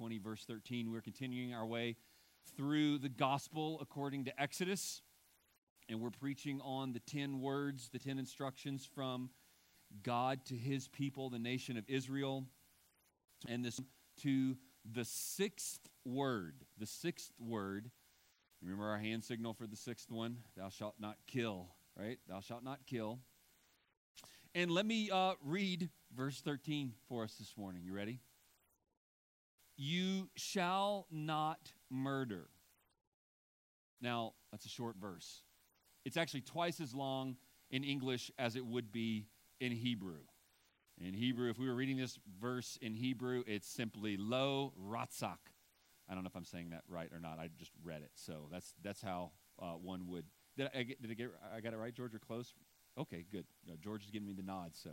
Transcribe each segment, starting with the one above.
20, verse 13. We're continuing our way through the gospel according to Exodus, and we're preaching on the 10 words, the 10 instructions from God to his people, the nation of Israel. And this to the sixth word. The sixth word. Remember our hand signal for the sixth one? Thou shalt not kill, right? Thou shalt not kill. And let me uh, read verse 13 for us this morning. You ready? You shall not murder. Now, that's a short verse. It's actually twice as long in English as it would be in Hebrew. In Hebrew, if we were reading this verse in Hebrew, it's simply lo ratzak. I don't know if I'm saying that right or not. I just read it, so that's that's how uh, one would. Did I, get, did I get I got it right, George? Or close? Okay, good. Uh, George is giving me the nod, so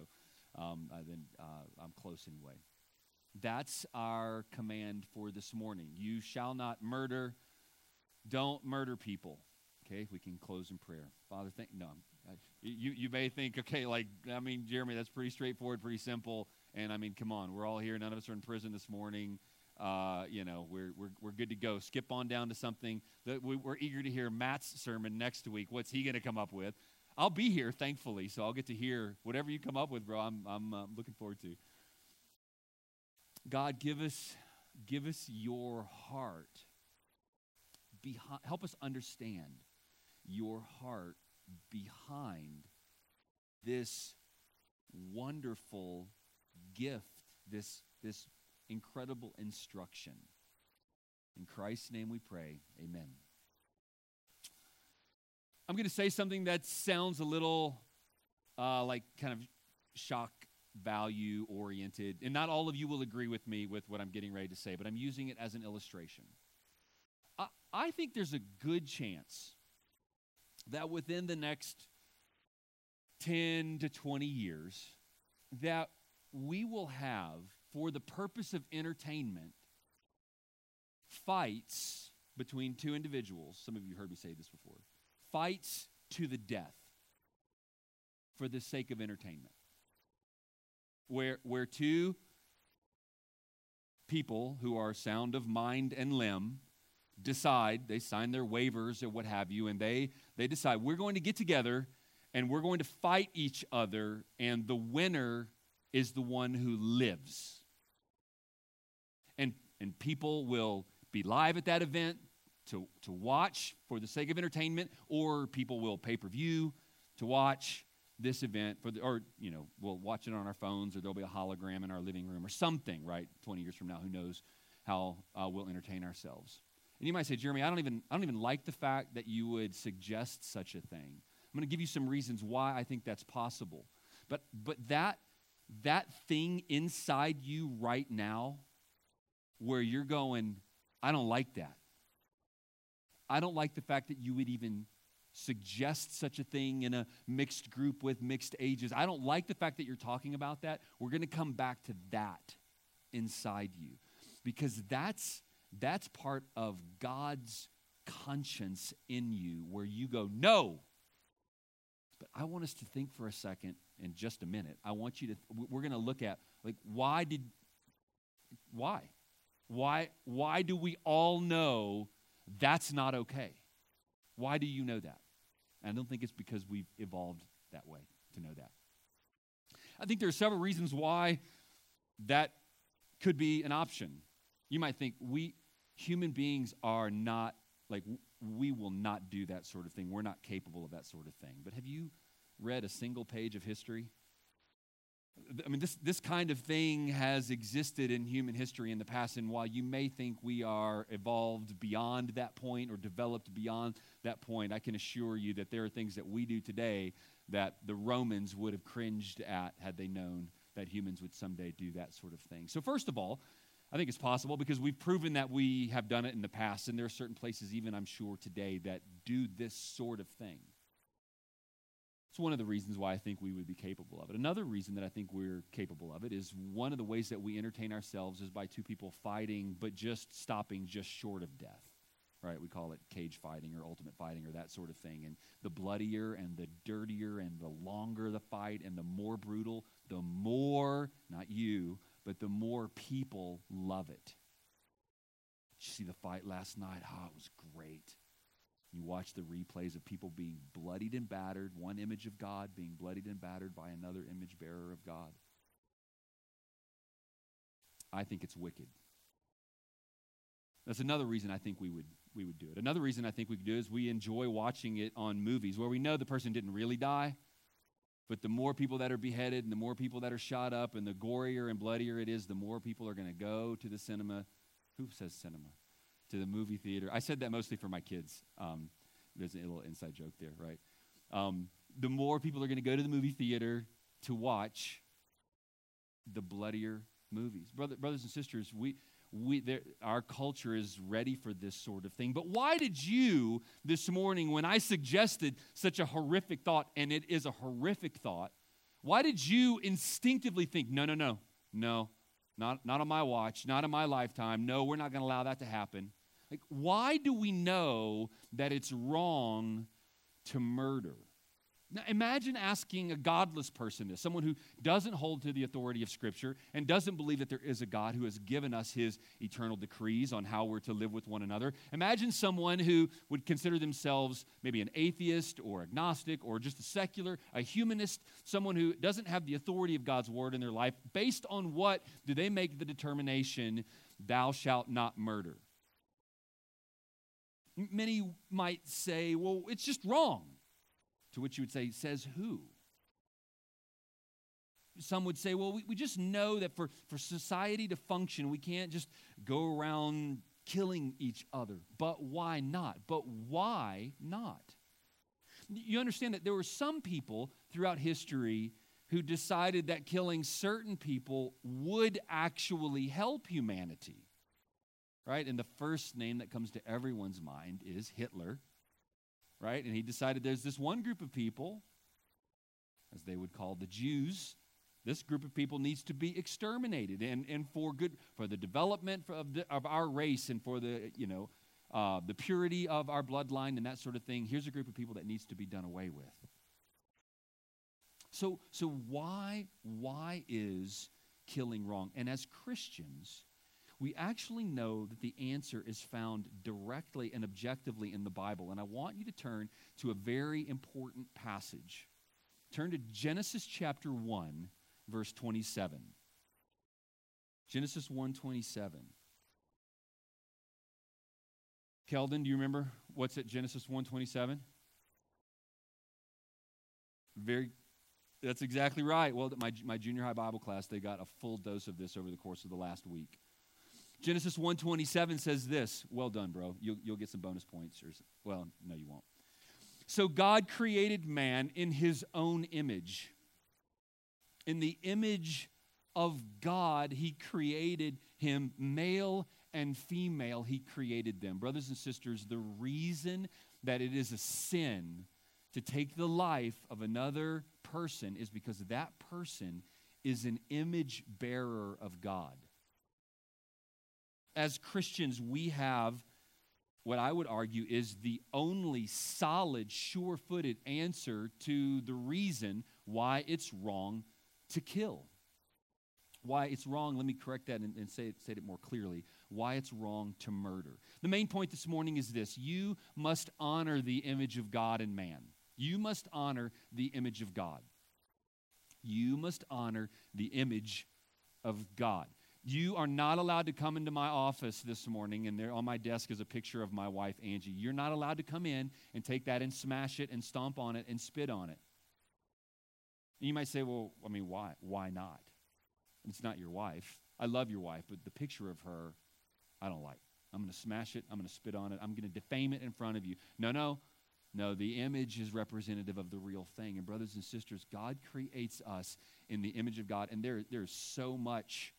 um, then uh, I'm close anyway. That's our command for this morning. You shall not murder. Don't murder people. Okay, we can close in prayer. Father, thank no. You you may think, okay, like I mean, Jeremy, that's pretty straightforward, pretty simple. And I mean, come on, we're all here. None of us are in prison this morning. Uh, you know, we're, we're, we're good to go. Skip on down to something that we, we're eager to hear Matt's sermon next week. What's he going to come up with? I'll be here, thankfully, so I'll get to hear whatever you come up with, bro. I'm, I'm uh, looking forward to. God, give us, give us your heart. Behind, help us understand your heart behind this wonderful gift, this, this incredible instruction. In Christ's name we pray. Amen. I'm going to say something that sounds a little uh, like kind of shock value oriented. And not all of you will agree with me with what I'm getting ready to say, but I'm using it as an illustration. I, I think there's a good chance that within the next 10 to 20 years, that we will have, for the purpose of entertainment, fights between two individuals. Some of you heard me say this before fights to the death for the sake of entertainment. Where, where two people who are sound of mind and limb decide, they sign their waivers or what have you, and they, they decide, we're going to get together and we're going to fight each other, and the winner is the one who lives. And, and people will be live at that event to, to watch for the sake of entertainment, or people will pay per view to watch this event for the, or you know we'll watch it on our phones or there'll be a hologram in our living room or something right 20 years from now who knows how uh, we'll entertain ourselves. And you might say jeremy i don't even i don't even like the fact that you would suggest such a thing. I'm going to give you some reasons why i think that's possible. But but that that thing inside you right now where you're going i don't like that. I don't like the fact that you would even suggest such a thing in a mixed group with mixed ages. I don't like the fact that you're talking about that. We're going to come back to that inside you because that's that's part of God's conscience in you where you go, "No." But I want us to think for a second in just a minute. I want you to we're going to look at like why did why? Why why do we all know that's not okay. Why do you know that? And I don't think it's because we've evolved that way to know that. I think there are several reasons why that could be an option. You might think we human beings are not like we will not do that sort of thing. We're not capable of that sort of thing. But have you read a single page of history? I mean, this, this kind of thing has existed in human history in the past, and while you may think we are evolved beyond that point or developed beyond that point, I can assure you that there are things that we do today that the Romans would have cringed at had they known that humans would someday do that sort of thing. So, first of all, I think it's possible because we've proven that we have done it in the past, and there are certain places, even I'm sure today, that do this sort of thing. It's one of the reasons why I think we would be capable of it. Another reason that I think we're capable of it is one of the ways that we entertain ourselves is by two people fighting, but just stopping just short of death. Right? We call it cage fighting or ultimate fighting or that sort of thing. And the bloodier and the dirtier and the longer the fight and the more brutal, the more, not you, but the more people love it. Did you see the fight last night? Oh, it was great. You watch the replays of people being bloodied and battered, one image of God being bloodied and battered by another image bearer of God. I think it's wicked. That's another reason I think we would we would do it. Another reason I think we could do is we enjoy watching it on movies where we know the person didn't really die, but the more people that are beheaded and the more people that are shot up and the gorier and bloodier it is, the more people are going to go to the cinema. Who says cinema? To the movie theater. I said that mostly for my kids. Um, there's a little inside joke there, right? Um, the more people are going to go to the movie theater to watch, the bloodier movies. Brother, brothers and sisters, we, we, there, our culture is ready for this sort of thing. But why did you this morning, when I suggested such a horrific thought, and it is a horrific thought, why did you instinctively think, no, no, no, no, not, not on my watch, not in my lifetime, no, we're not going to allow that to happen? Like, why do we know that it's wrong to murder? Now, imagine asking a godless person this, someone who doesn't hold to the authority of Scripture and doesn't believe that there is a God who has given us his eternal decrees on how we're to live with one another. Imagine someone who would consider themselves maybe an atheist or agnostic or just a secular, a humanist, someone who doesn't have the authority of God's word in their life. Based on what do they make the determination, thou shalt not murder? Many might say, well, it's just wrong. To which you would say, says who? Some would say, well, we, we just know that for, for society to function, we can't just go around killing each other. But why not? But why not? You understand that there were some people throughout history who decided that killing certain people would actually help humanity. Right? And the first name that comes to everyone's mind is Hitler right? And he decided there's this one group of people, as they would call the Jews, this group of people needs to be exterminated and, and for good for the development of, the, of our race and for the you know uh, the purity of our bloodline and that sort of thing here's a group of people that needs to be done away with so so why why is killing wrong and as christians we actually know that the answer is found directly and objectively in the Bible. And I want you to turn to a very important passage. Turn to Genesis chapter 1, verse 27. Genesis 1 27. Keldon, do you remember what's at Genesis 127? Very that's exactly right. Well, my, my junior high Bible class, they got a full dose of this over the course of the last week. Genesis 127 says this. Well done, bro. You'll, you'll get some bonus points. Or, well, no, you won't. So God created man in his own image. In the image of God, he created him, male and female, he created them. Brothers and sisters, the reason that it is a sin to take the life of another person is because that person is an image bearer of God as Christians, we have what I would argue is the only solid, sure footed answer to the reason why it's wrong to kill. Why it's wrong, let me correct that and, and say, it, say it more clearly. Why it's wrong to murder. The main point this morning is this you must honor the image of God in man. You must honor the image of God. You must honor the image of God. You are not allowed to come into my office this morning, and there on my desk is a picture of my wife, Angie. You're not allowed to come in and take that and smash it and stomp on it and spit on it. And you might say, well, I mean, why? Why not? It's not your wife. I love your wife, but the picture of her, I don't like. I'm going to smash it. I'm going to spit on it. I'm going to defame it in front of you. No, no. No, the image is representative of the real thing. And, brothers and sisters, God creates us in the image of God. And there, there's so much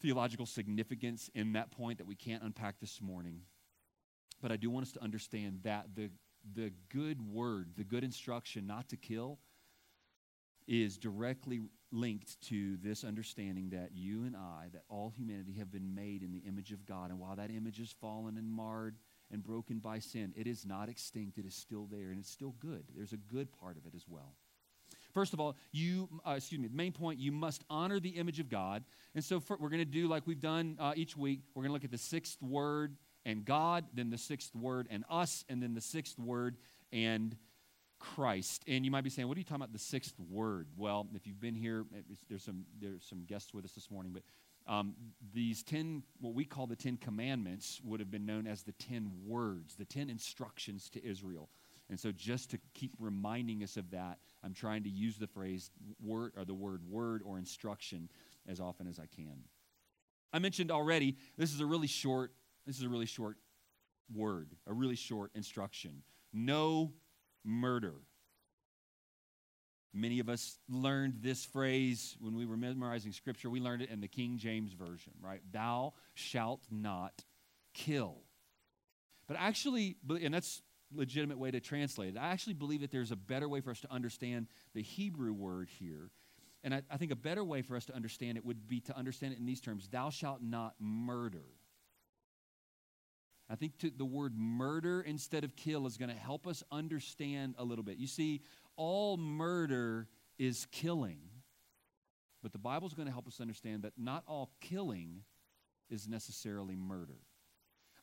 theological significance in that point that we can't unpack this morning. But I do want us to understand that the, the good word, the good instruction not to kill, is directly linked to this understanding that you and I, that all humanity have been made in the image of God. And while that image is fallen and marred and broken by sin, it is not extinct. It is still there and it's still good. There's a good part of it as well. First of all, you, uh, excuse me, the main point, you must honor the image of God. And so for, we're going to do like we've done uh, each week. We're going to look at the sixth word and God, then the sixth word and us, and then the sixth word and Christ. And you might be saying, what are you talking about the sixth word? Well, if you've been here, there's some, there's some guests with us this morning, but um, these 10, what we call the 10 commandments, would have been known as the 10 words, the 10 instructions to Israel. And so, just to keep reminding us of that, I'm trying to use the phrase word or the word word or instruction as often as I can. I mentioned already, this is a really short, this is a really short word, a really short instruction. No murder. Many of us learned this phrase when we were memorizing scripture. We learned it in the King James Version, right? Thou shalt not kill. But actually, and that's legitimate way to translate it. I actually believe that there's a better way for us to understand the Hebrew word here. And I, I, think a better way for us to understand it would be to understand it in these terms Thou shalt not murder. I think to, the word murder instead of kill is going to help us understand a little bit. You see, all murder is killing. But the Bible is going to help us understand that not all killing is necessarily murder.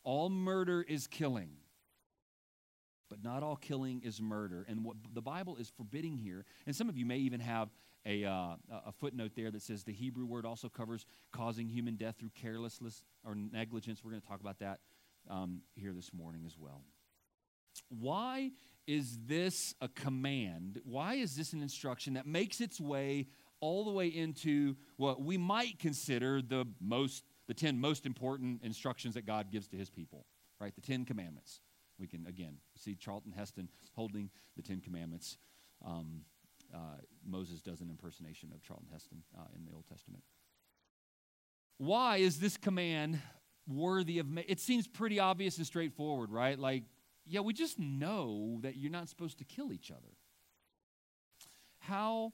All murder is killing, but not all killing is murder. And what the Bible is forbidding here, and some of you may even have a, uh, a footnote there that says the Hebrew word also covers causing human death through carelessness or negligence. We're going to talk about that um, here this morning as well. Why is this a command? Why is this an instruction that makes its way all the way into what we might consider the most the 10 most important instructions that God gives to his people, right? The 10 commandments. We can again see Charlton Heston holding the 10 commandments. Um, uh, Moses does an impersonation of Charlton Heston uh, in the Old Testament. Why is this command worthy of? It seems pretty obvious and straightforward, right? Like yeah, we just know that you're not supposed to kill each other. How,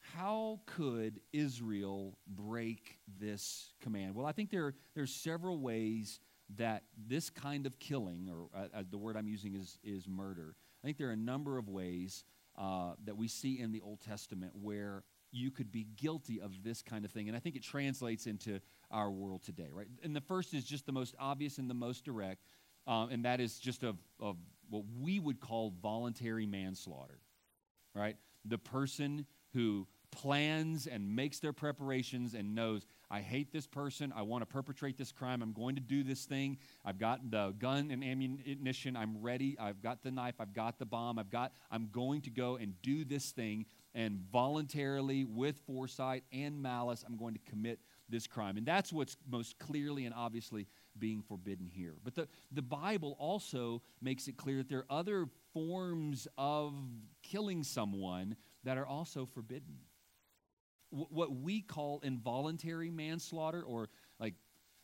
how could Israel break this command? Well, I think there, there are several ways that this kind of killing, or uh, uh, the word I'm using is, is murder, I think there are a number of ways uh, that we see in the Old Testament where you could be guilty of this kind of thing. And I think it translates into our world today, right? And the first is just the most obvious and the most direct um, and that is just of, of what we would call voluntary manslaughter, right? The person who plans and makes their preparations and knows, I hate this person, I want to perpetrate this crime, I'm going to do this thing, I've got the gun and ammunition, I'm ready, I've got the knife, I've got the bomb, I've got, I'm going to go and do this thing, and voluntarily, with foresight and malice, I'm going to commit this crime. And that's what's most clearly and obviously being forbidden here. But the, the Bible also makes it clear that there are other forms of killing someone that are also forbidden. What we call involuntary manslaughter, or like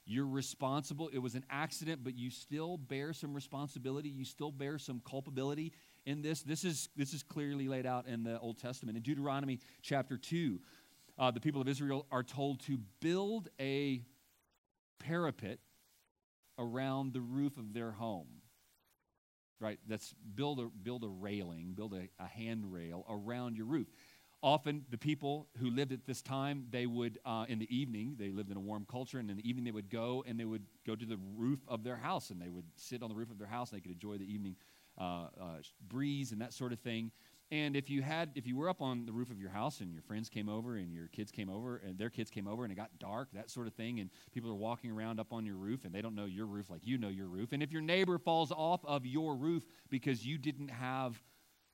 you're responsible, it was an accident, but you still bear some responsibility, you still bear some culpability in this. This is, this is clearly laid out in the Old Testament. In Deuteronomy chapter 2, uh, the people of Israel are told to build a parapet around the roof of their home. Right? That's build a, build a railing, build a, a handrail around your roof. Often, the people who lived at this time, they would, uh, in the evening, they lived in a warm culture, and in the evening they would go and they would go to the roof of their house and they would sit on the roof of their house and they could enjoy the evening uh, uh, breeze and that sort of thing. And if you had, if you were up on the roof of your house and your friends came over and your kids came over and their kids came over and it got dark, that sort of thing, and people are walking around up on your roof and they don't know your roof like you know your roof. And if your neighbor falls off of your roof because you didn't have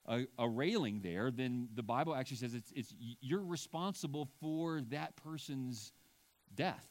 a, a railing there, then the Bible actually says it's, it's you're responsible for that person's death.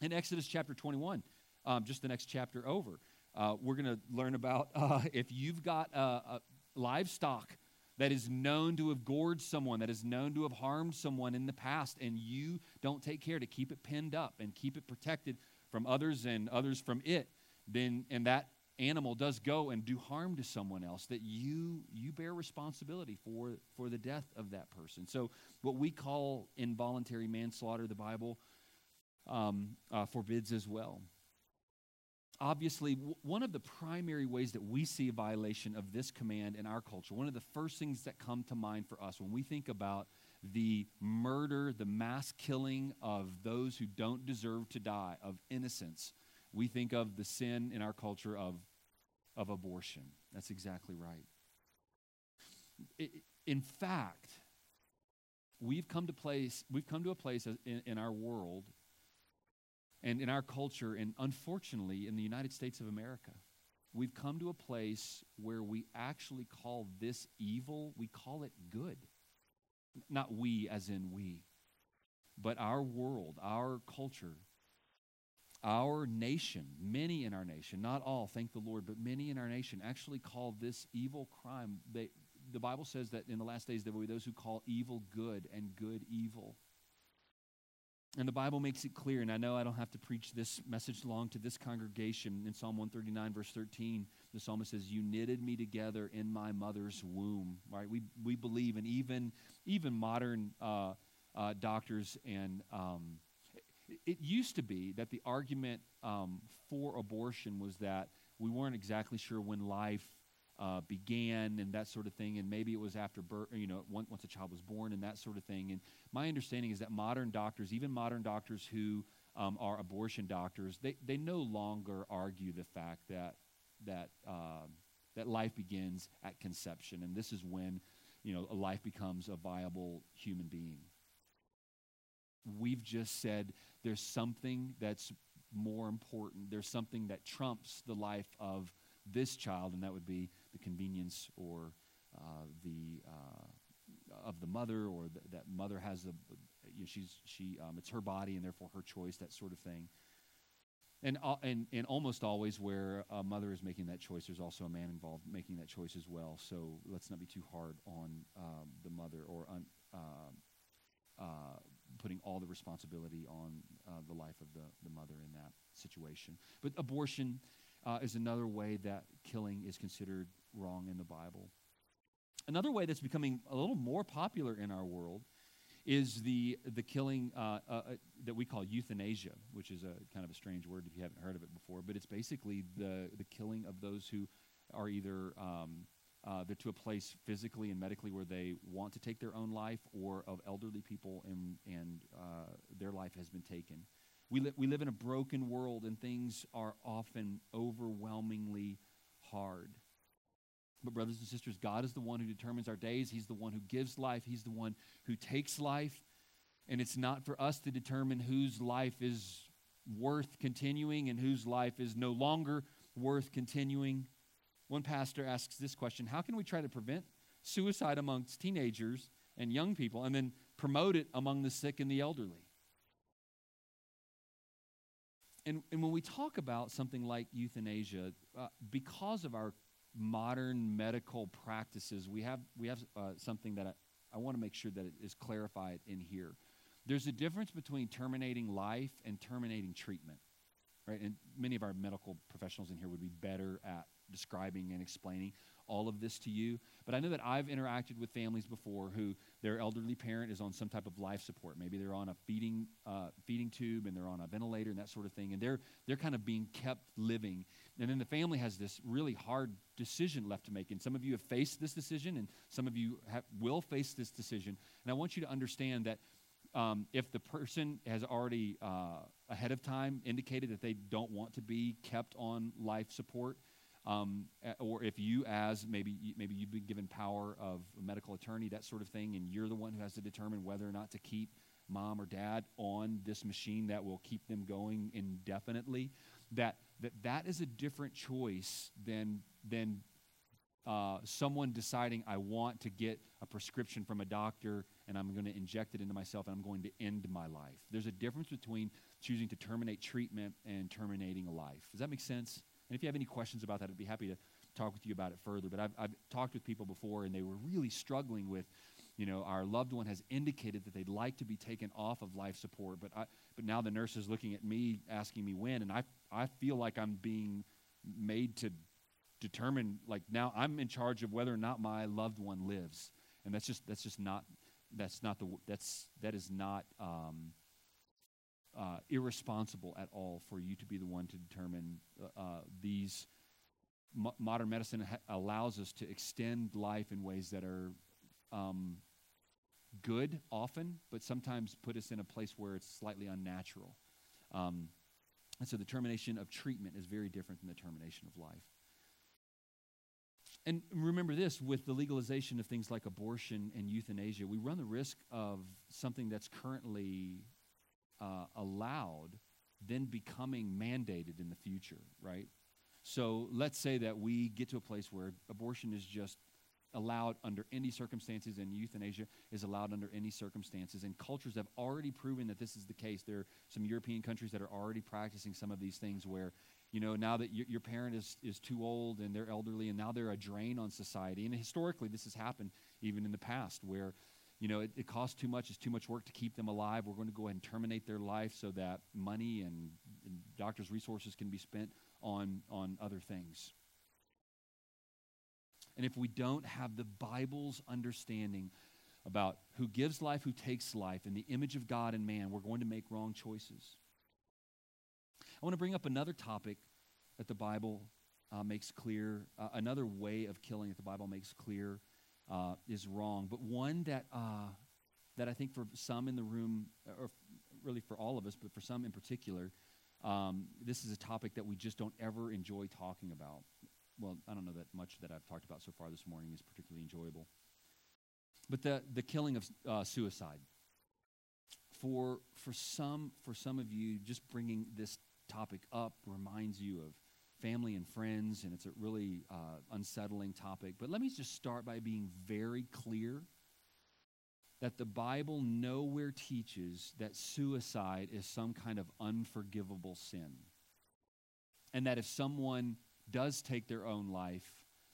In Exodus chapter 21, um, just the next chapter over, uh, we're going to learn about uh, if you've got uh, livestock that is known to have gorged someone, that is known to have harmed someone in the past, and you don't take care to keep it pinned up and keep it protected from others and others from it, then and that animal does go and do harm to someone else, that you you bear responsibility for for the death of that person. So what we call involuntary manslaughter, the Bible um, uh, forbids as well. obviously, w- one of the primary ways that we see a violation of this command in our culture, one of the first things that come to mind for us when we think about the murder, the mass killing of those who don't deserve to die, of innocents, we think of the sin in our culture of, of abortion. That's exactly right. in fact, we've come to place we've come to a place in, in our world and in our culture, and unfortunately in the United States of America, we've come to a place where we actually call this evil, we call it good. Not we as in we, but our world, our culture, our nation, many in our nation, not all, thank the Lord, but many in our nation actually call this evil crime. They, the Bible says that in the last days there will be those who call evil good and good evil. And the Bible makes it clear, and I know I don't have to preach this message long to this congregation. In Psalm 139, verse 13, the psalmist says, You knitted me together in my mother's womb. Right? We, we believe, and even, even modern uh, uh, doctors and um, it, used to be that the argument um, for abortion was that we weren't exactly sure when life uh, began and that sort of thing, and maybe it was after birth, you know, once, once a child was born and that sort of thing. And my understanding is that modern doctors, even modern doctors who um, are abortion doctors, they, they no longer argue the fact that that uh, that life begins at conception, and this is when you know a life becomes a viable human being. We've just said there's something that's more important. There's something that trumps the life of this child, and that would be the convenience or uh, the uh, of the mother, or the, that mother has a you know, she's she um, it's her body and therefore her choice, that sort of thing. And, uh, and, and almost always where a mother is making that choice, there's also a man involved making that choice as well. So let's not be too hard on um, the mother or on, uh, uh, putting all the responsibility on uh, the life of the, the mother in that situation. But abortion uh, is another way that killing is considered wrong in the Bible. Another way that's becoming a little more popular in our world is the, the killing uh, uh, uh, that we call euthanasia, which is a kind of a strange word if you haven't heard of it before, but it's basically the, the killing of those who are either um, uh, they're to a place physically and medically where they want to take their own life or of elderly people and, and uh, their life has been taken. We, li- we live in a broken world and things are often overwhelmingly hard. But, brothers and sisters, God is the one who determines our days. He's the one who gives life. He's the one who takes life. And it's not for us to determine whose life is worth continuing and whose life is no longer worth continuing. One pastor asks this question How can we try to prevent suicide amongst teenagers and young people and then promote it among the sick and the elderly? And, and when we talk about something like euthanasia, uh, because of our modern medical practices, we have, we have uh, something that I, I want to make sure that it is clarified in here. There's a difference between terminating life and terminating treatment, right? And many of our medical professionals in here would be better at describing and explaining all of this to you. But I know that I've interacted with families before who their elderly parent is on some type of life support. Maybe they're on a feeding uh, feeding tube and they're on a ventilator and that sort of thing, and they're they're kind of being kept living. And then the family has this really hard decision left to make. And some of you have faced this decision, and some of you have, will face this decision. And I want you to understand that um, if the person has already uh, ahead of time indicated that they don't want to be kept on life support, um, or if you as maybe maybe you've been given power of a medical attorney that sort of thing and you're the one who has to determine whether or not to keep mom or dad on this machine that will keep them going indefinitely that that that is a different choice than than uh, someone deciding I want to get a prescription from a doctor and I'm going to inject it into myself and I'm going to end my life. There's a difference between choosing to terminate treatment and terminating a life. Does that make sense? And if you have any questions about that, I'd be happy to talk with you about it further. But I've, I've talked with people before, and they were really struggling with, you know, our loved one has indicated that they'd like to be taken off of life support, but I, but now the nurse is looking at me, asking me when, and I, I feel like I'm being made to determine, like now I'm in charge of whether or not my loved one lives, and that's just that's just not that's not the that's that is not um, uh, irresponsible at all for you to be the one to determine uh, uh these. Mo- modern medicine ha- allows us to extend life in ways that are um, good often, but sometimes put us in a place where it's slightly unnatural. Um, and so the termination of treatment is very different than the termination of life. And remember this with the legalization of things like abortion and euthanasia, we run the risk of something that's currently uh, allowed then becoming mandated in the future, right? So let's say that we get to a place where abortion is just allowed under any circumstances and euthanasia is allowed under any circumstances. And cultures have already proven that this is the case. There are some European countries that are already practicing some of these things where, you know, now that your, your parent is, is too old and they're elderly and now they're a drain on society. And historically, this has happened even in the past where, you know, it, it costs too much, it's too much work to keep them alive. We're going to go ahead and terminate their life so that money and, and doctors' resources can be spent on, on other things. And if we don't have the Bible's understanding about who gives life, who takes life, and the image of God and man, we're going to make wrong choices. I want to bring up another topic that the Bible uh, makes clear, uh, another way of killing that the Bible makes clear uh, is wrong, but one that, uh, that I think for some in the room, or really for all of us, but for some in particular, um, this is a topic that we just don't ever enjoy talking about well, I don't know that much that I've talked about so far this morning is particularly enjoyable. But the, the killing of uh, suicide. For, for, some, for some of you, just bringing this topic up reminds you of family and friends, and it's a really uh, unsettling topic. But let me just start by being very clear that the Bible nowhere teaches that suicide is some kind of unforgivable sin. And that if someone does take their own life,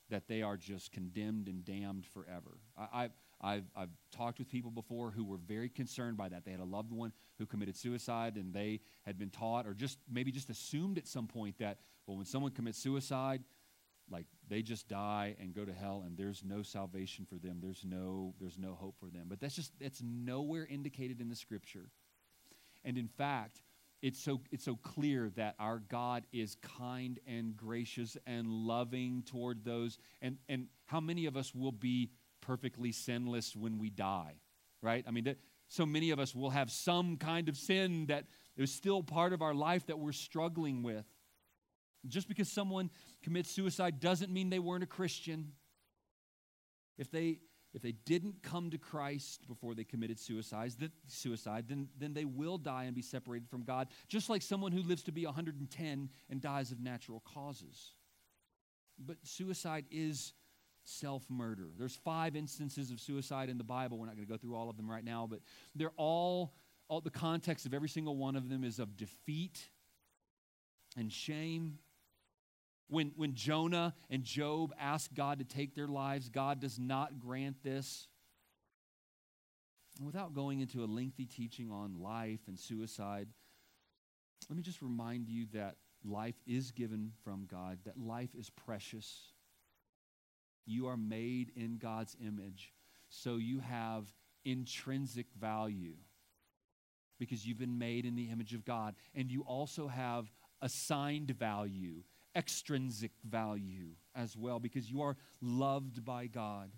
that they are just condemned and damned forever. I, have I've, I've talked with people before who were very concerned by that. They had a loved one who committed suicide, and they had been taught, or just maybe just assumed at some point that, well, when someone commits suicide, like they just die and go to hell and there's no salvation for them there's no there's no hope for them but that's just it's nowhere indicated in the scripture and in fact it's so, it's so clear that our God is kind and gracious and loving toward those. And, and how many of us will be perfectly sinless when we die, right? I mean, that, so many of us will have some kind of sin that is still part of our life that we're struggling with. Just because someone commits suicide doesn't mean they weren't a Christian. If they, if they didn't come to Christ before they committed suicide, suicide then, then they will die and be separated from God, just like someone who lives to be 110 and dies of natural causes. But suicide is self murder. There's five instances of suicide in the Bible. We're not going to go through all of them right now, but they're all, all the context of every single one of them is of defeat and shame when, when Jonah and Job ask God to take their lives, God does not grant this. without going into a lengthy teaching on life and suicide, let me just remind you that life is given from God, that life is precious. You are made in God's image, so you have intrinsic value because you've been made in the image of God. And you also have assigned value extrinsic value as well because you are loved by God.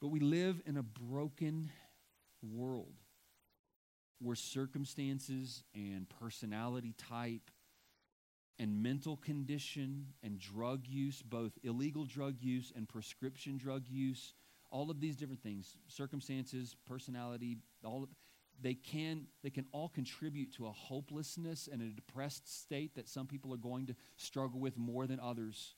But we live in a broken world where circumstances and personality type and mental condition and drug use, both illegal drug use and prescription drug use, all of these different things, circumstances, personality, all of, they can, they can all contribute to a hopelessness and a depressed state that some people are going to struggle with more than others.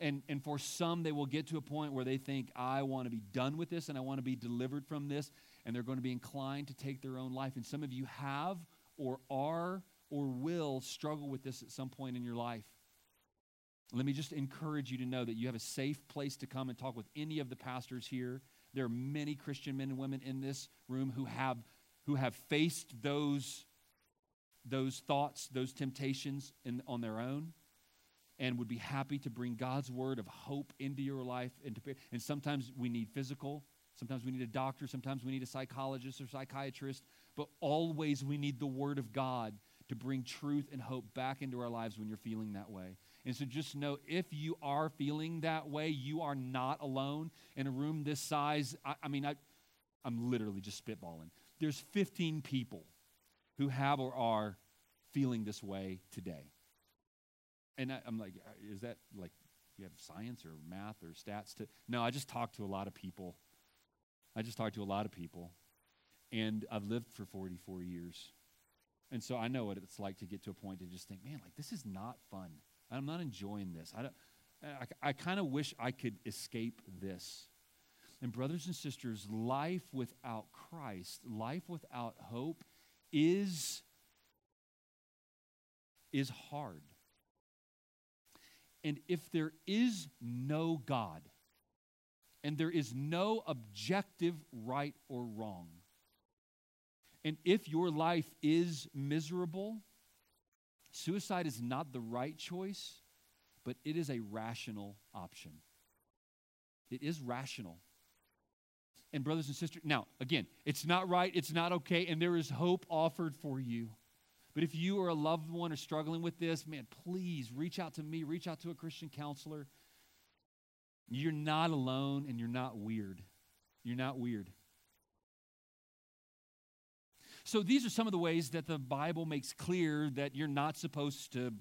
And, and for some, they will get to a point where they think, I want to be done with this and I want to be delivered from this, and they're going to be inclined to take their own life. And some of you have or are or will struggle with this at some point in your life. Let me just encourage you to know that you have a safe place to come and talk with any of the pastors here there are many Christian men and women in this room who have, who have faced those, those thoughts, those temptations in, on their own and would be happy to bring God's word of hope into your life. And, to, and sometimes we need physical, sometimes we need a doctor, sometimes we need a psychologist or psychiatrist. but always we need the Word of God to bring truth and hope back into our lives when you're feeling that way. And so just know if you are feeling that way, you are not alone in a room this size. I, I mean, I, I'm literally just spitballing. There's 15 people who have or are feeling this way today. And I, I'm like, uh, is that like you have science or math or stats to? No, I just talked to a lot of people. I just talked to a lot of people. And I've lived for 44 years. And so I know what it's like to get to a point to just think, man, like this is not fun. I'm not enjoying this. I, I, I kind of wish I could escape this. And, brothers and sisters, life without Christ, life without hope, is, is hard. And if there is no God, and there is no objective right or wrong, and if your life is miserable, suicide is not the right choice, but it is a rational option. It is rational. And, brothers and sisters, now, again, it's not right, it's not okay, and there is hope offered for you. But if you or a loved one are struggling with this, man, please reach out to me, reach out to a Christian counselor. You're not alone and you're not weird. You're not weird. So these are some of the ways that the Bible makes clear that you're not supposed to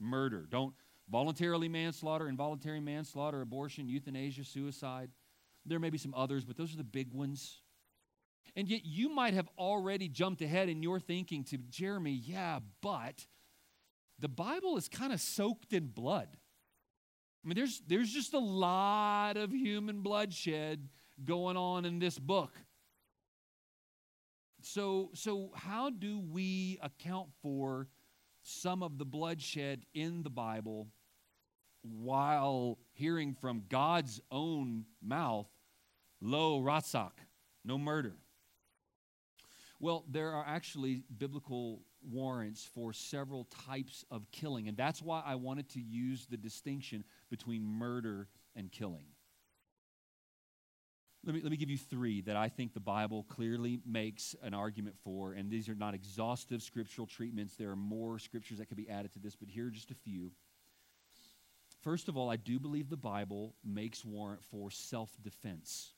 murder. Don't voluntarily manslaughter, involuntary manslaughter, abortion, euthanasia, suicide. There may be some others, but those are the big ones. And yet you might have already jumped ahead in your thinking to Jeremy, yeah, but the Bible is kind of soaked in blood. I mean, there's, there's just a lot of human bloodshed going on in this book. So, so how do we account for some of the bloodshed in the Bible while hearing from God's own mouth, lo ratzak, no murder? Well, there are actually biblical warrants for several types of killing, and that's why I wanted to use the distinction between murder and killing. Let me, let me give you three that I think the Bible clearly makes an argument for. And these are not exhaustive scriptural treatments. There are more scriptures that could be added to this, but here are just a few. First of all, I do believe the Bible makes warrant for self defense.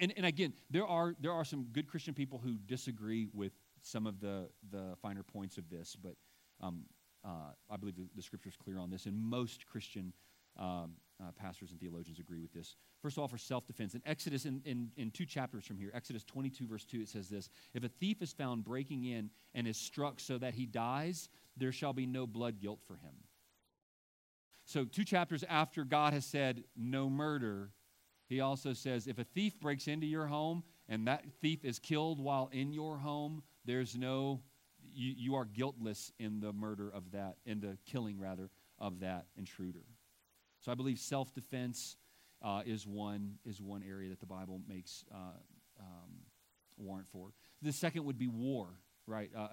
And, and again, there are, there are some good Christian people who disagree with some of the, the finer points of this, but um, uh, I believe the, the scripture is clear on this, and most Christian um, uh, pastors and theologians agree with this. First of all, for self defense. In Exodus, in, in, in two chapters from here, Exodus 22, verse 2, it says this If a thief is found breaking in and is struck so that he dies, there shall be no blood guilt for him. So, two chapters after God has said no murder, he also says if a thief breaks into your home and that thief is killed while in your home, there's no, you, you are guiltless in the murder of that, in the killing, rather, of that intruder. So I believe self defense uh, is, one, is one area that the Bible makes uh, um, warrant for. The second would be war, right? Uh,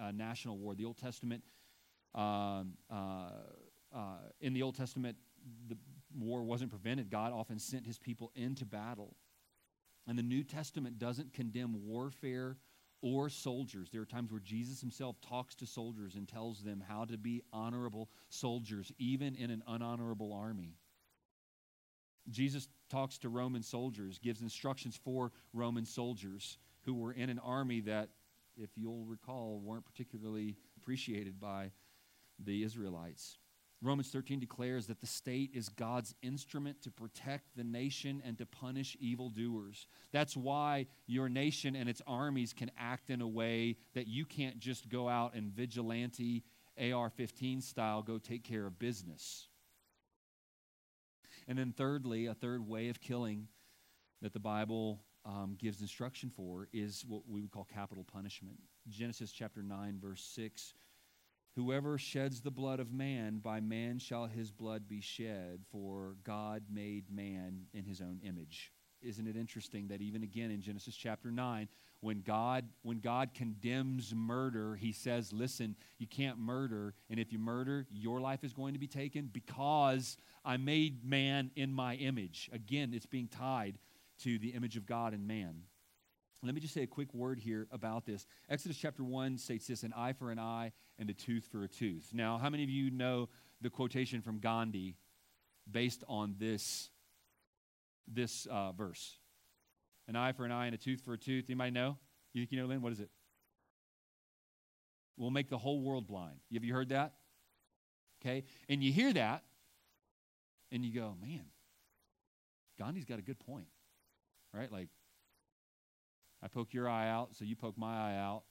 a, a, national war. The Old Testament, um, uh, uh, in the Old Testament, the war wasn't prevented. God often sent his people into battle. And the New Testament doesn't condemn warfare or soldiers. There are times where Jesus himself talks to soldiers and tells them how to be honorable soldiers, even in an unhonorable army. Jesus talks to Roman soldiers, gives instructions for Roman soldiers who were in an army that, if you'll recall, weren't particularly appreciated by the Israelites. Romans 13 declares that the state is God's instrument to protect the nation and to punish evildoers. That's why your nation and its armies can act in a way that you can't just go out and vigilante AR 15 style go take care of business. And then, thirdly, a third way of killing that the Bible um, gives instruction for is what we would call capital punishment. Genesis chapter 9, verse 6 Whoever sheds the blood of man, by man shall his blood be shed, for God made man in his own image. Isn't it interesting that even again in Genesis chapter 9, when God, when God condemns murder, he says, Listen, you can't murder, and if you murder, your life is going to be taken because I made man in my image. Again, it's being tied to the image of God and man. Let me just say a quick word here about this. Exodus chapter 1 states this an eye for an eye and a tooth for a tooth. Now, how many of you know the quotation from Gandhi based on this, this uh, verse? An eye for an eye and a tooth for a tooth. Anybody know? You think you know, Lynn? What is it? We'll make the whole world blind. Have you heard that? Okay? And you hear that, and you go, man, Gandhi's got a good point. Right? Like, I poke your eye out, so you poke my eye out,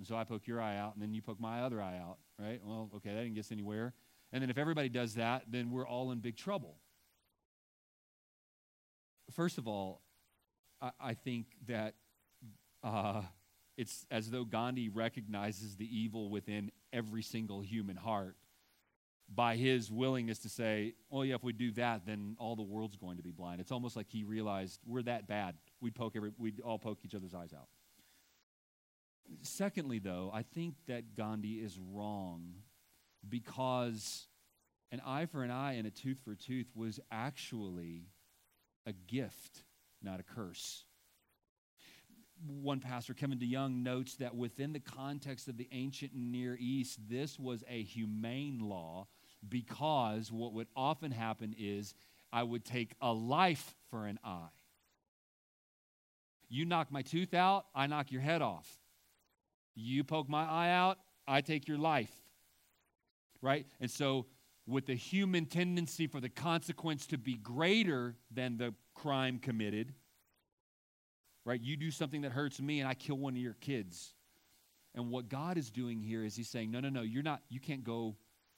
and so I poke your eye out, and then you poke my other eye out, right? Well, okay, that didn't get us anywhere. And then if everybody does that, then we're all in big trouble. First of all, I, I think that uh, it's as though Gandhi recognizes the evil within every single human heart by his willingness to say, oh, yeah, if we do that, then all the world's going to be blind. It's almost like he realized we're that bad. We'd, poke every, we'd all poke each other's eyes out. Secondly, though, I think that Gandhi is wrong because an eye for an eye and a tooth for a tooth was actually a gift, not a curse one pastor, Kevin DeYoung, notes that within the context of the ancient Near East, this was a humane law because what would often happen is I would take a life for an eye. You knock my tooth out, I knock your head off. You poke my eye out, I take your life. Right? And so, with the human tendency for the consequence to be greater than the crime committed, right? You do something that hurts me and I kill one of your kids. And what God is doing here is He's saying, no, no, no, you're not, you can't go,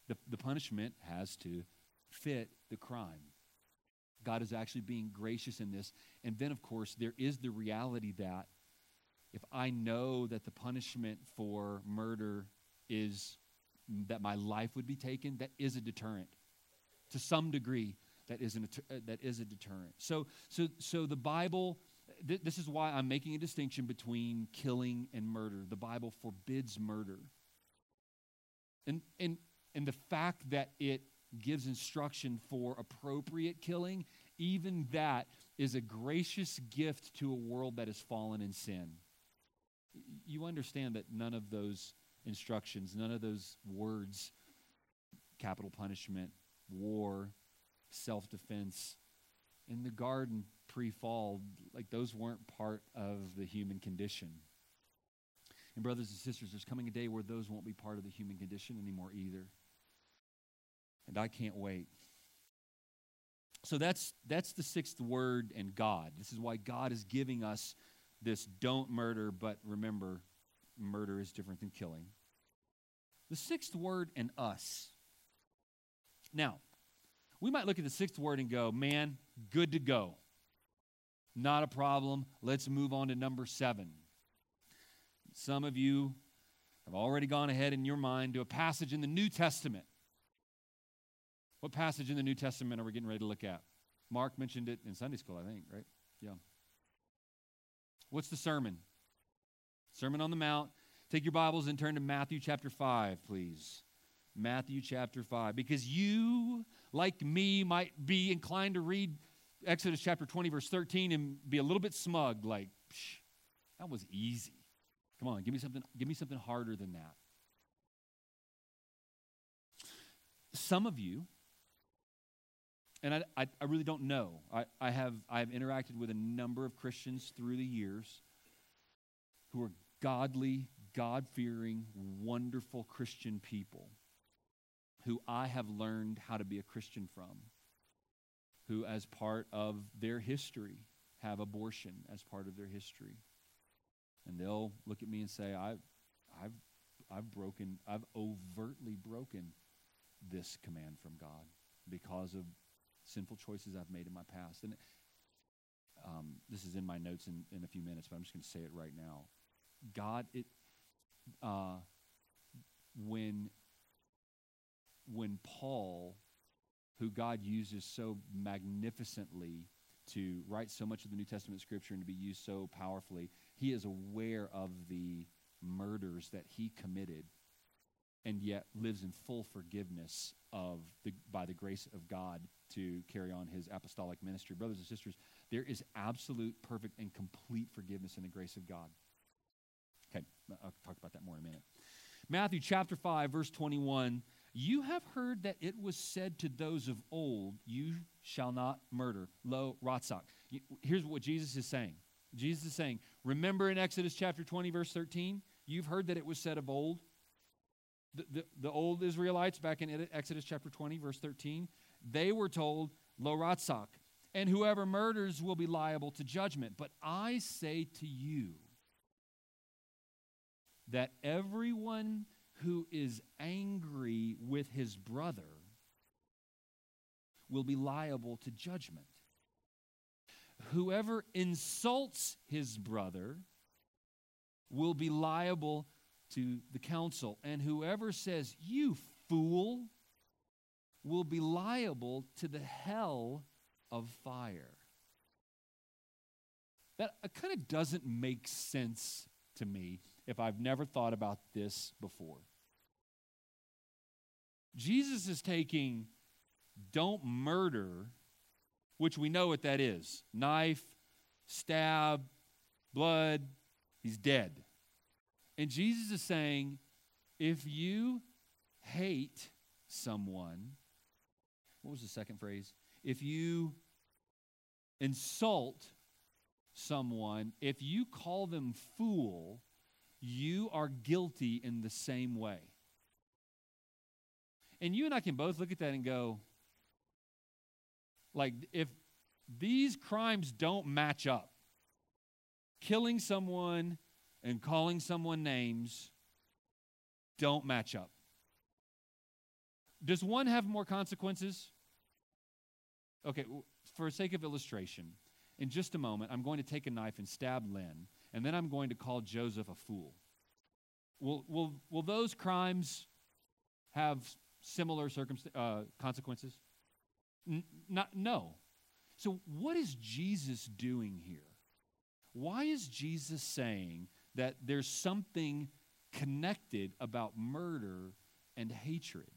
the, the punishment has to fit the crime. God is actually being gracious in this. And then, of course, there is the reality that if I know that the punishment for murder is that my life would be taken, that is a deterrent. To some degree, that is, an, uh, that is a deterrent. So, so, so the Bible th- this is why I'm making a distinction between killing and murder. The Bible forbids murder. And, and, and the fact that it gives instruction for appropriate killing, even that is a gracious gift to a world that has fallen in sin. You understand that none of those instructions, none of those words, capital punishment, war, self defense, in the garden pre fall, like those weren't part of the human condition. And, brothers and sisters, there's coming a day where those won't be part of the human condition anymore either. And I can't wait. So that's that's the sixth word and God. This is why God is giving us this don't murder, but remember, murder is different than killing. The sixth word in us. Now, we might look at the sixth word and go, man, good to go. Not a problem. Let's move on to number seven. Some of you have already gone ahead in your mind to a passage in the New Testament. What passage in the New Testament are we getting ready to look at? Mark mentioned it in Sunday school, I think, right? Yeah. What's the sermon? Sermon on the Mount. Take your Bibles and turn to Matthew chapter 5, please. Matthew chapter 5. Because you, like me, might be inclined to read Exodus chapter 20, verse 13, and be a little bit smug, like, that was easy. Come on, give me something, give me something harder than that. Some of you, and I, I, I really don't know. I, I have I have interacted with a number of Christians through the years who are godly, God fearing, wonderful Christian people who I have learned how to be a Christian from who, as part of their history, have abortion as part of their history. And they'll look at me and say, I've, I've, I've broken, I've overtly broken this command from God because of sinful choices I've made in my past. And um, this is in my notes in, in a few minutes, but I'm just going to say it right now. God, it, uh, when, when Paul who God uses so magnificently to write so much of the New Testament scripture and to be used so powerfully, he is aware of the murders that he committed and yet lives in full forgiveness of the, by the grace of God to carry on his apostolic ministry. Brothers and sisters, There is absolute, perfect, and complete forgiveness in the grace of God. Okay, I'll talk about that more in a minute. Matthew chapter 5, verse 21 You have heard that it was said to those of old, You shall not murder. Lo, Ratzak. Here's what Jesus is saying Jesus is saying, Remember in Exodus chapter 20, verse 13, you've heard that it was said of old. The, the, the old Israelites, back in Exodus chapter 20, verse 13, they were told, Lo Ratzak, and whoever murders will be liable to judgment. But I say to you, that everyone who is angry with his brother will be liable to judgment. Whoever insults his brother will be liable to the council. And whoever says, You fool, will be liable to the hell of fire. That uh, kind of doesn't make sense to me if I've never thought about this before. Jesus is taking don't murder, which we know what that is knife, stab, blood, he's dead. And Jesus is saying if you hate someone, what was the second phrase? If you insult someone, if you call them fool, you are guilty in the same way. And you and I can both look at that and go, like, if these crimes don't match up, killing someone and calling someone names don't match up. Does one have more consequences? Okay, for sake of illustration, in just a moment, I'm going to take a knife and stab Lynn and then I'm going to call Joseph a fool. Will, will, will those crimes have similar circumst- uh, consequences? N- not, no. So, what is Jesus doing here? Why is Jesus saying that there's something connected about murder and hatred?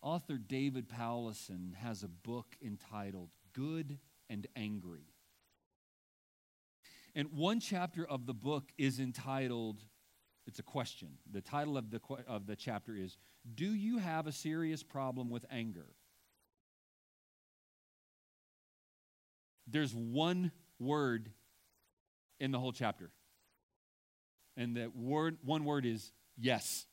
Author David Powlison has a book entitled Good and Angry. And one chapter of the book is entitled, it's a question. The title of the, of the chapter is Do You Have a Serious Problem with Anger? There's one word in the whole chapter. And that word, one word is yes.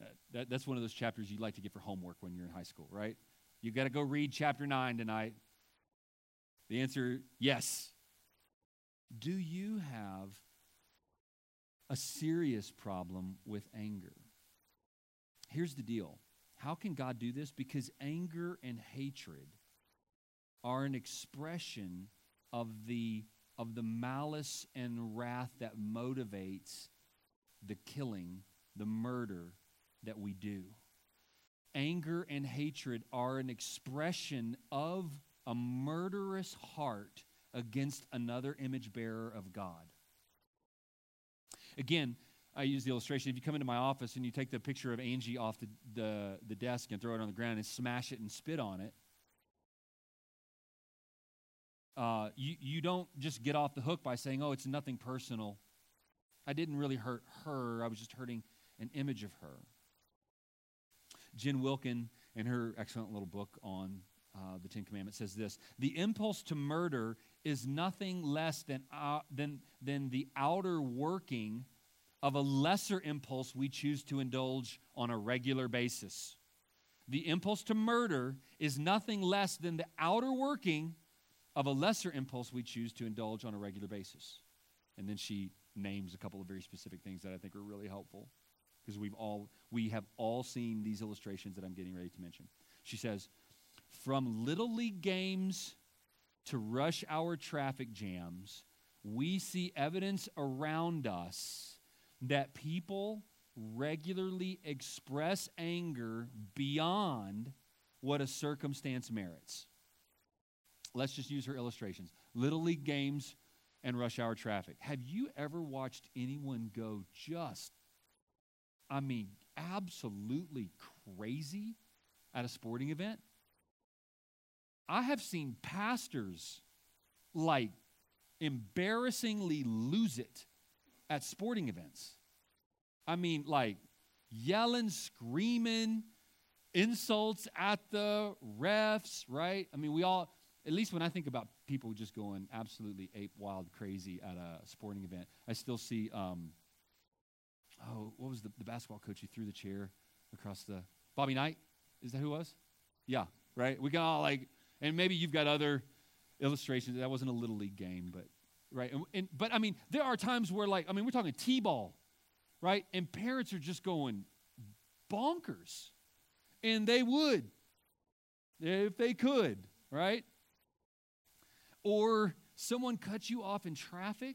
Uh, that, that's one of those chapters you'd like to get for homework when you're in high school, right? You got to go read chapter 9 tonight. The answer, yes. Do you have a serious problem with anger? Here's the deal how can God do this? Because anger and hatred are an expression of the, of the malice and wrath that motivates the killing, the murder that we do. Anger and hatred are an expression of a murderous heart against another image bearer of God. Again, I use the illustration. If you come into my office and you take the picture of Angie off the, the, the desk and throw it on the ground and smash it and spit on it, uh, you, you don't just get off the hook by saying, oh, it's nothing personal. I didn't really hurt her, I was just hurting an image of her. Jen Wilkin, in her excellent little book on uh, the Ten Commandments, says this The impulse to murder is nothing less than, uh, than, than the outer working of a lesser impulse we choose to indulge on a regular basis. The impulse to murder is nothing less than the outer working of a lesser impulse we choose to indulge on a regular basis. And then she names a couple of very specific things that I think are really helpful because we've all we have all seen these illustrations that I'm getting ready to mention. She says, from little league games to rush hour traffic jams, we see evidence around us that people regularly express anger beyond what a circumstance merits. Let's just use her illustrations Little League games and rush hour traffic. Have you ever watched anyone go just, I mean, absolutely crazy at a sporting event? I have seen pastors like embarrassingly lose it at sporting events. I mean, like yelling, screaming, insults at the refs, right? I mean, we all, at least when I think about people just going absolutely ape wild crazy at a sporting event, I still see, um, oh, what was the, the basketball coach who threw the chair across the, Bobby Knight? Is that who was? Yeah, right? We can all like, and maybe you've got other illustrations. That wasn't a little league game, but, right? And, and but I mean, there are times where, like, I mean, we're talking T ball, right? And parents are just going bonkers. And they would if they could, right? Or someone cuts you off in traffic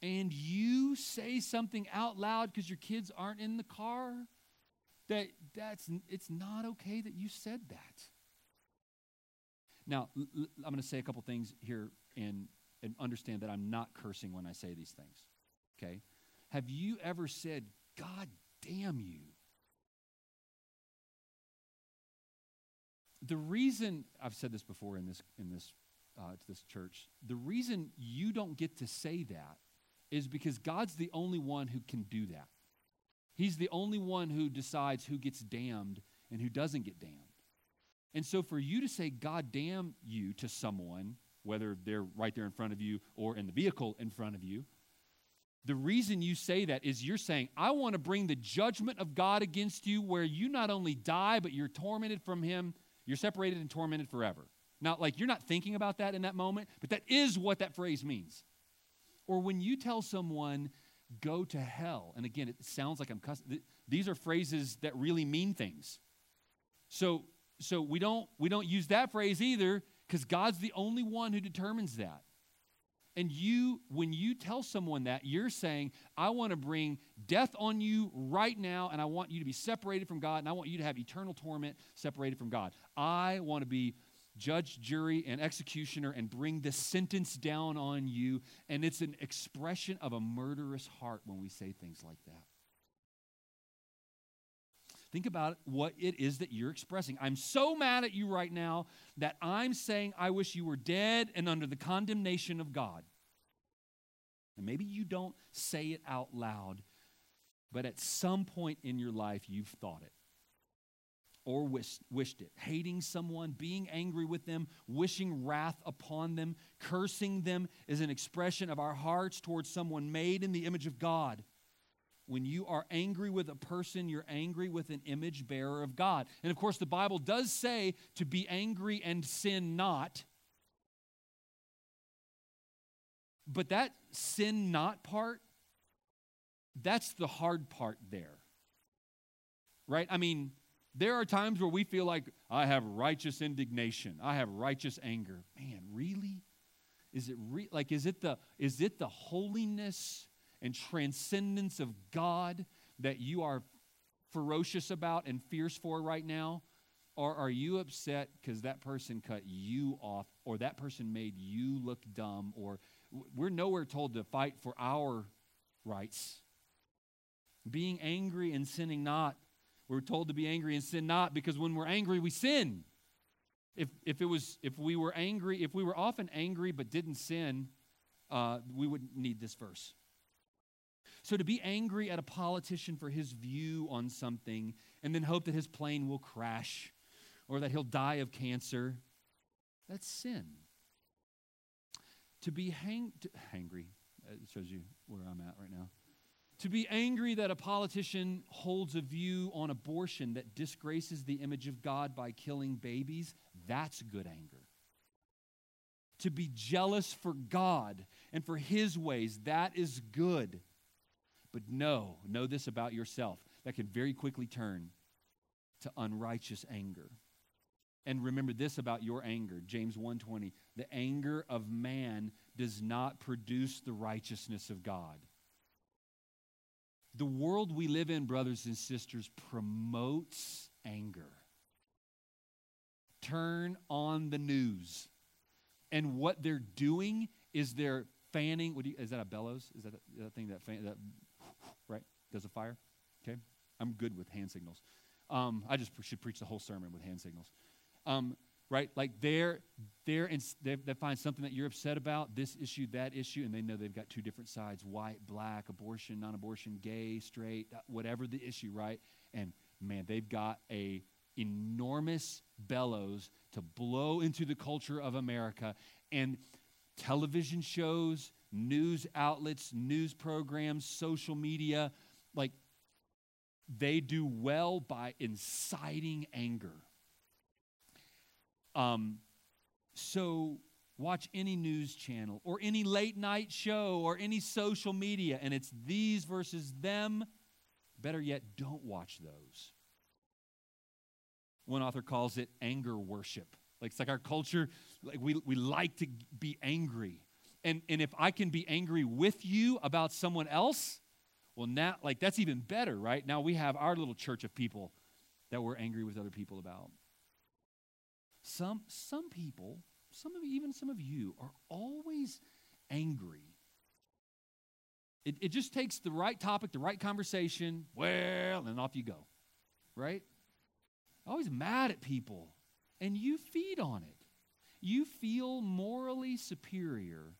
and you say something out loud because your kids aren't in the car that that's it's not okay that you said that. Now i'm going to say a couple things here and, and understand that i'm not cursing when i say these things okay? Have you ever said god damn you the reason I've said this before in this in this uh, to this church, the reason you don't get to say that is because God's the only one who can do that. He's the only one who decides who gets damned and who doesn't get damned. And so for you to say God damn you to someone, whether they're right there in front of you or in the vehicle in front of you, the reason you say that is you're saying, I want to bring the judgment of God against you where you not only die, but you're tormented from Him you're separated and tormented forever. Not like you're not thinking about that in that moment, but that is what that phrase means. Or when you tell someone, go to hell, and again, it sounds like I'm cussing. These are phrases that really mean things. So, so we don't we don't use that phrase either because God's the only one who determines that. And you, when you tell someone that, you're saying, I want to bring death on you right now, and I want you to be separated from God, and I want you to have eternal torment separated from God. I want to be judge, jury, and executioner and bring the sentence down on you. And it's an expression of a murderous heart when we say things like that. Think about what it is that you're expressing. I'm so mad at you right now that I'm saying I wish you were dead and under the condemnation of God. And maybe you don't say it out loud, but at some point in your life you've thought it or wished, wished it. Hating someone, being angry with them, wishing wrath upon them, cursing them is an expression of our hearts towards someone made in the image of God. When you are angry with a person, you're angry with an image bearer of God. And of course, the Bible does say to be angry and sin not. But that sin not part, that's the hard part there. Right? I mean, there are times where we feel like I have righteous indignation, I have righteous anger. Man, really? Is it re- like is it the is it the holiness and transcendence of God that you are ferocious about and fierce for right now? Or are you upset because that person cut you off or that person made you look dumb? Or we're nowhere told to fight for our rights. Being angry and sinning not. We're told to be angry and sin not because when we're angry, we sin. If, if, it was, if we were angry, if we were often angry but didn't sin, uh, we wouldn't need this verse. So to be angry at a politician for his view on something and then hope that his plane will crash or that he'll die of cancer, that's sin. To be hang, to, hangry, uh, it shows you where I'm at right now. To be angry that a politician holds a view on abortion that disgraces the image of God by killing babies, that's good anger. To be jealous for God and for his ways, that is good. But know, know this about yourself. That can very quickly turn to unrighteous anger. And remember this about your anger, James 1:20, the anger of man does not produce the righteousness of God. The world we live in, brothers and sisters, promotes anger. Turn on the news. And what they're doing is they're fanning. What you, is that a bellows? Is that a, that thing that fan, that? Does a fire? Okay. I'm good with hand signals. Um, I just should preach the whole sermon with hand signals. Um, right? Like they're they're in, they, they find something that you're upset about, this issue, that issue, and they know they've got two different sides: white, black, abortion, non-abortion, gay, straight, uh, whatever the issue, right? And man, they've got a enormous bellows to blow into the culture of America, and television shows, news outlets, news programs, social media, like they do well by inciting anger. Um, so watch any news channel or any late night show or any social media, and it's these versus them. Better yet, don't watch those. One author calls it anger worship. Like it's like our culture, like we, we like to be angry. And, and if I can be angry with you about someone else, well, now, like that's even better, right? Now we have our little church of people that we're angry with other people about. Some, some people, some of even some of you, are always angry. It, it just takes the right topic, the right conversation, well, and off you go, right? Always mad at people, and you feed on it. You feel morally superior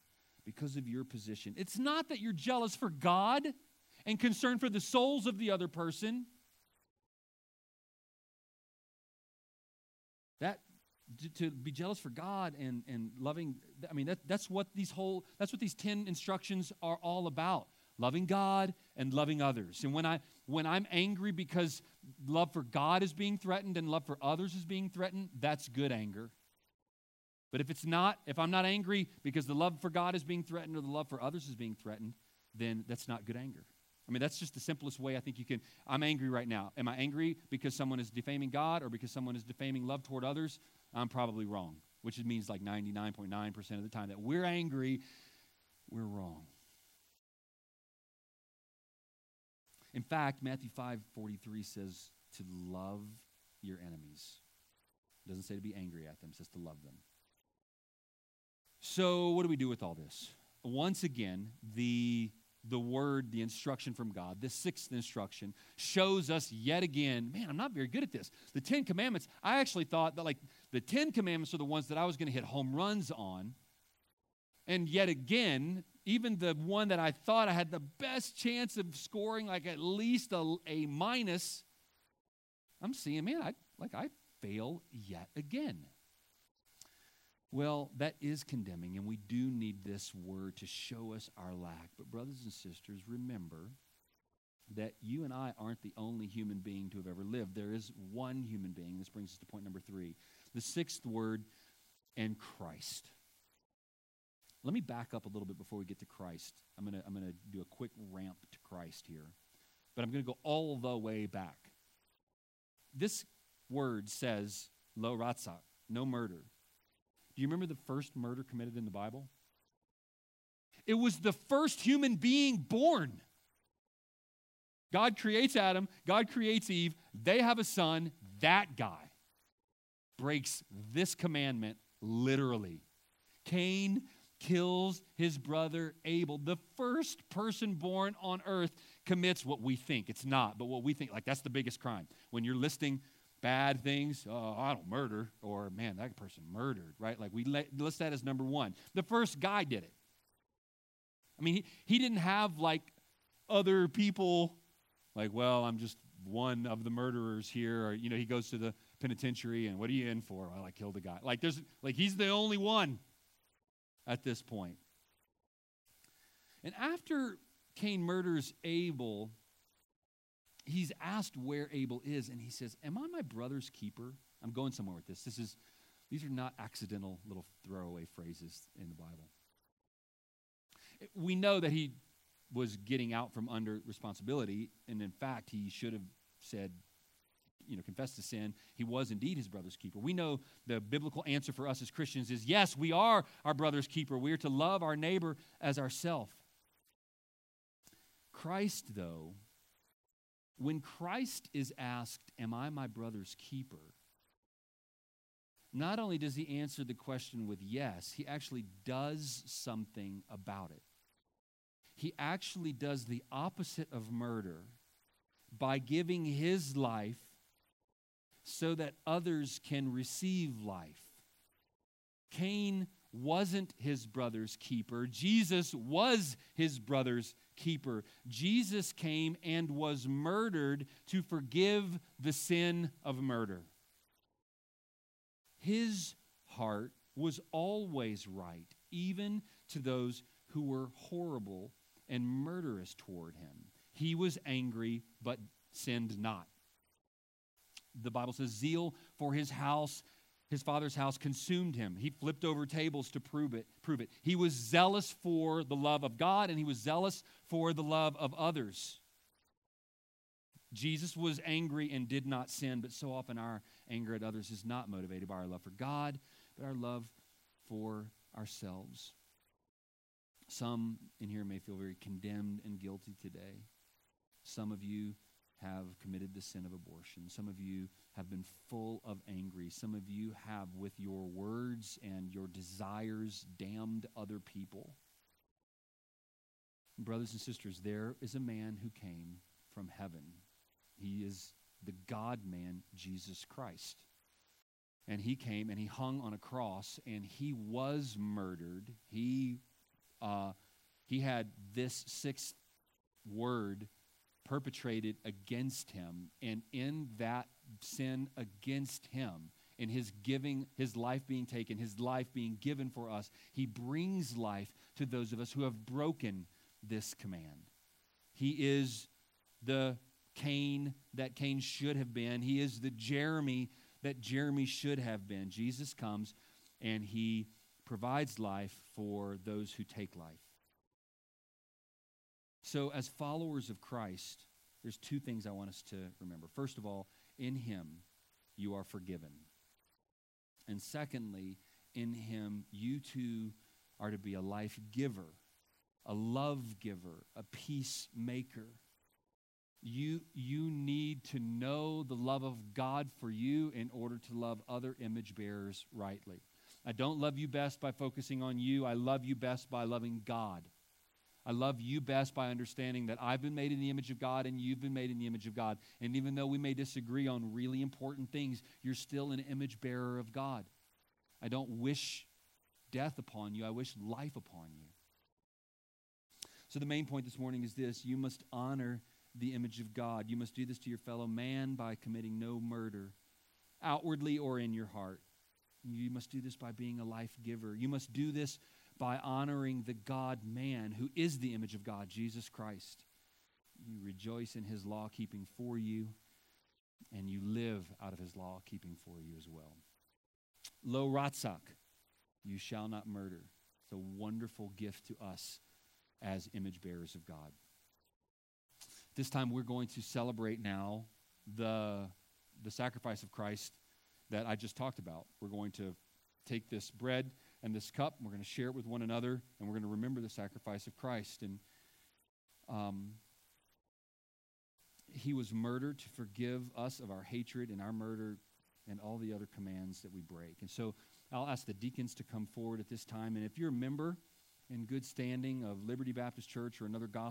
because of your position. It's not that you're jealous for God and concern for the souls of the other person. That to, be jealous for God and, and loving, I mean, that, that's what these whole, that's what these 10 instructions are all about. Loving God and loving others. And when I when I'm angry because love for God is being threatened and love for others is being threatened, that's good anger. But if it's not, if I'm not angry because the love for God is being threatened or the love for others is being threatened, then that's not good anger. I mean, that's just the simplest way I think you can. I'm angry right now. Am I angry because someone is defaming God or because someone is defaming love toward others? I'm probably wrong, which means like 99.9% of the time that we're angry, we're wrong. In fact, Matthew 5:43 says to love your enemies. It doesn't say to be angry at them, it says to love them. So, what do we do with all this? Once again, the the word, the instruction from God, this sixth instruction, shows us yet again, man, I'm not very good at this. The Ten Commandments, I actually thought that like the Ten Commandments are the ones that I was going to hit home runs on. And yet again, even the one that I thought I had the best chance of scoring like at least a, a minus, I'm seeing, man, I like I fail yet again. Well, that is condemning, and we do need this word to show us our lack. But, brothers and sisters, remember that you and I aren't the only human being to have ever lived. There is one human being. This brings us to point number three. The sixth word, and Christ. Let me back up a little bit before we get to Christ. I'm going to I'm going to do a quick ramp to Christ here. But I'm going to go all the way back. This word says, lo ratzak, no murder. Do you remember the first murder committed in the Bible? It was the first human being born. God creates Adam, God creates Eve, they have a son. That guy breaks this commandment literally. Cain kills his brother Abel. The first person born on earth commits what we think. It's not, but what we think, like that's the biggest crime. When you're listing bad things. Oh, I don't murder. Or, man, that person murdered, right? Like we let, list that as number one. The first guy did it. I mean, he, he didn't have like other people, like, well, I'm just one of the murderers here. Or, you know, he goes to the penitentiary and what are you in for? Well, I killed a guy. Like, there's, like, he's the only one at this point. And after Cain murders Abel, he's asked where Abel is, and he says, Am I my brother's keeper? I'm going somewhere with this. This is these are not accidental little throwaway phrases in the Bible. We know that he was getting out from under responsibility, and in fact, he should have said, you know, confessed to sin. He was indeed his brother's keeper. We know the biblical answer for us as Christians is yes, we are our brother's keeper. We are to love our neighbor as ourself. Christ, though, when Christ is asked, Am I my brother's keeper? Not only does he answer the question with yes, he actually does something about it. He actually does the opposite of murder by giving his life so that others can receive life. Cain wasn't his brother's keeper. Jesus was his brother's keeper. Jesus came and was murdered to forgive the sin of murder. His heart was always right, even to those who were horrible and murderous toward him. He was angry, but sinned not. The Bible says, Zeal for his house his father's house consumed him. He flipped over tables to prove it, prove it. He was zealous for the love of God and he was zealous for the love of others. Jesus was angry and did not sin, but so often our anger at others is not motivated by our love for God, but our love for ourselves. Some in here may feel very condemned and guilty today. Some of you have committed the sin of abortion. Some of you have been full of angry. Some of you have, with your words and your desires, damned other people. Brothers and sisters, there is a man who came from heaven. He is the God man, Jesus Christ. And he came and he hung on a cross and he was murdered. He, uh, he had this sixth word perpetrated against him. And in that sin against him, in his giving, his life being taken, his life being given for us, he brings life to those of us who have broken this command. He is the Cain that Cain should have been. He is the Jeremy that Jeremy should have been. Jesus comes and he provides life for those who take life. So, as followers of Christ, there's two things I want us to remember. First of all, in Him, you are forgiven. And secondly, in Him, you too are to be a life giver, a love giver, a peacemaker. You, you need to know the love of God for you in order to love other image bearers rightly. I don't love you best by focusing on you. I love you best by loving God. I love you best by understanding that I've been made in the image of God and you've been made in the image of God. And even though we may disagree on really important things, you're still an image bearer of God. I don't wish death upon you, I wish life upon you. So, the main point this morning is this you must honor the image of God. You must do this to your fellow man by committing no murder, outwardly or in your heart. You must do this by being a life giver. You must do this by honoring the God man who is the image of God, Jesus Christ. You rejoice in his law keeping for you, and you live out of his law keeping for you as well. Lo ratzak, you shall not murder. It's a wonderful gift to us as image bearers of God. This time we're going to celebrate now the, the sacrifice of Christ that I just talked about. We're going to take this bread and this cup. We're going to share it with one another, and we're going to remember the sacrifice of Christ. And um, he was murdered to forgive us of our hatred and our murder and all the other commands that we break. And so I'll ask the deacons to come forward at this time. And if you're a member in good standing of Liberty Baptist Church or another gospel,